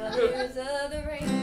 colors of the rainbow,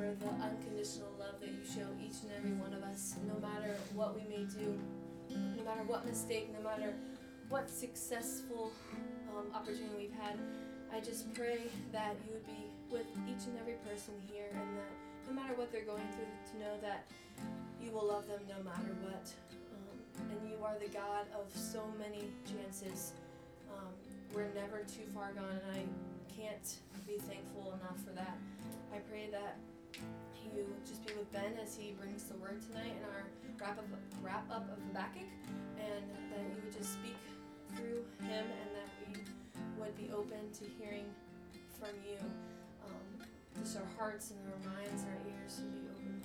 for the unconditional love that you show each and every one of us, no matter what we may do, no matter what mistake, no matter what successful um, opportunity we've had. I just pray that you would be with each and every person here, and that no matter what they're going through, to know that you will love them no matter what. Um, and you are the God of so many chances. Um, we're never too far gone, and I can't be thankful enough for that. I pray that you just be with Ben as he brings the word tonight in our wrap up wrap up of Habakkuk, and that you would just speak through him, and that we would be open to hearing from you. Um, just our hearts and our minds, our ears would be open.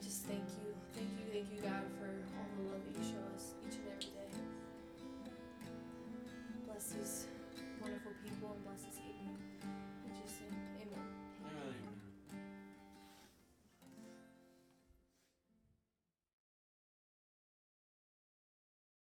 I just thank you, thank you, thank you, God, for all the love that you show us each and every day. Bless these